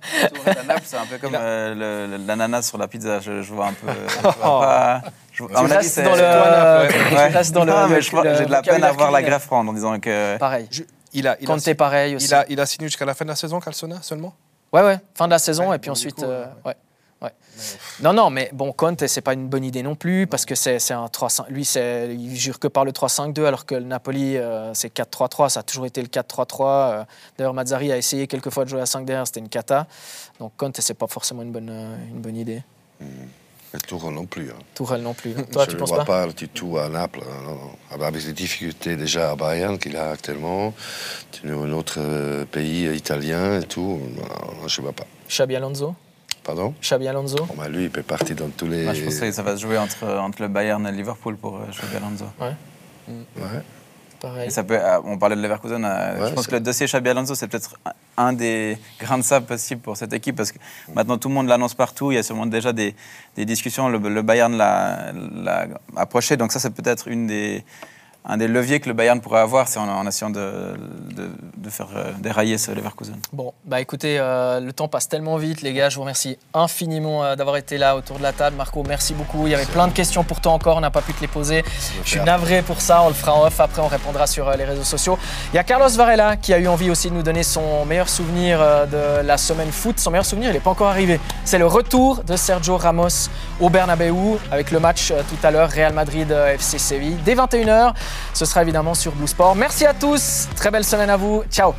S3: c'est un peu comme euh, l'ananas sur la pizza. Je, je vois un peu. je vois pas- je- à
S2: Tu
S3: mon avis,
S2: restes
S3: c'est-
S2: dans le,
S3: Ouais.
S2: restes dans le,
S3: Non, mais
S2: le-
S3: je crois-
S2: le
S3: j'ai de la peine à voir la greffe prendre en disant que.
S2: Pareil.
S4: Je- il, a, il, a,
S2: pareil aussi.
S4: il, a, il a signé jusqu'à la fin de la saison, Calsona, seulement?
S2: Ouais, ouais, fin de la saison
S4: Ouais,
S2: et puis ensuite.
S4: coup,
S2: euh,
S4: ouais.
S2: Ouais. Non, non, mais bon, Conte, c'est pas une bonne idée non plus parce que c'est un 3 Lui, il jure que par le 3-5-2 alors que le Napoli, euh, c'est 4-3-3. Ça a toujours été le 4-3-3. euh. D'ailleurs, Mazzari a essayé quelques fois de jouer à 5 derrière, c'était une cata. Donc Conte, c'est pas forcément une bonne, euh, une bonne idée.
S5: Et Tourelle non plus. hein.
S2: Tourelle non plus. Toi,
S5: je
S2: tu
S5: ne vois
S2: pas,
S5: pas du tout à Naples. hein, non, non. Avec les difficultés déjà à Bayern qu'il a actuellement, un autre euh, pays italien et tout, non, non, je ne vois pas.
S2: Xabi Alonso?
S5: Pardon
S2: Xabi Alonso
S5: Bon, bah, Lui, il peut partir dans tous les...
S3: Moi, je pense que ça va se jouer entre, entre le Bayern et le Liverpool pour euh, Xabi Alonso.
S5: Ouais.
S2: Pareil.
S3: Et ça peut, euh, on parlait de Leverkusen. euh,
S5: Ouais,
S3: je pense que le dossier Xabi Alonso, c'est peut-être un des grains de sable possibles pour cette équipe parce que maintenant tout le monde l'annonce partout. Il y a sûrement déjà des, des discussions. Le, le Bayern l'a approché. Donc ça, c'est peut-être une des, un des leviers que le Bayern pourrait avoir, c'est en, en essayant de, de, de faire euh, dérailler ce Leverkusen.
S2: Bon, bah écoutez, euh, le temps passe tellement vite, les gars. Je vous remercie infiniment euh, d'avoir été là autour de la table. Marco, merci beaucoup. Il y avait plein de questions pour toi encore, on n'a pas pu te les poser. Je suis navré pour ça, on le fera en off. Après, on répondra sur euh, les réseaux sociaux. Il y a Carlos Varela qui a eu envie aussi de nous donner son meilleur souvenir euh, de la semaine foot. Son meilleur souvenir, il n'est pas encore arrivé. C'est le retour de Sergio Ramos au Bernabeu avec le match euh, tout à l'heure Real Madrid euh, FC Séville dès 21h. Ce sera évidemment sur Blue Sport. Merci à tous, très belle semaine à vous. Ciao.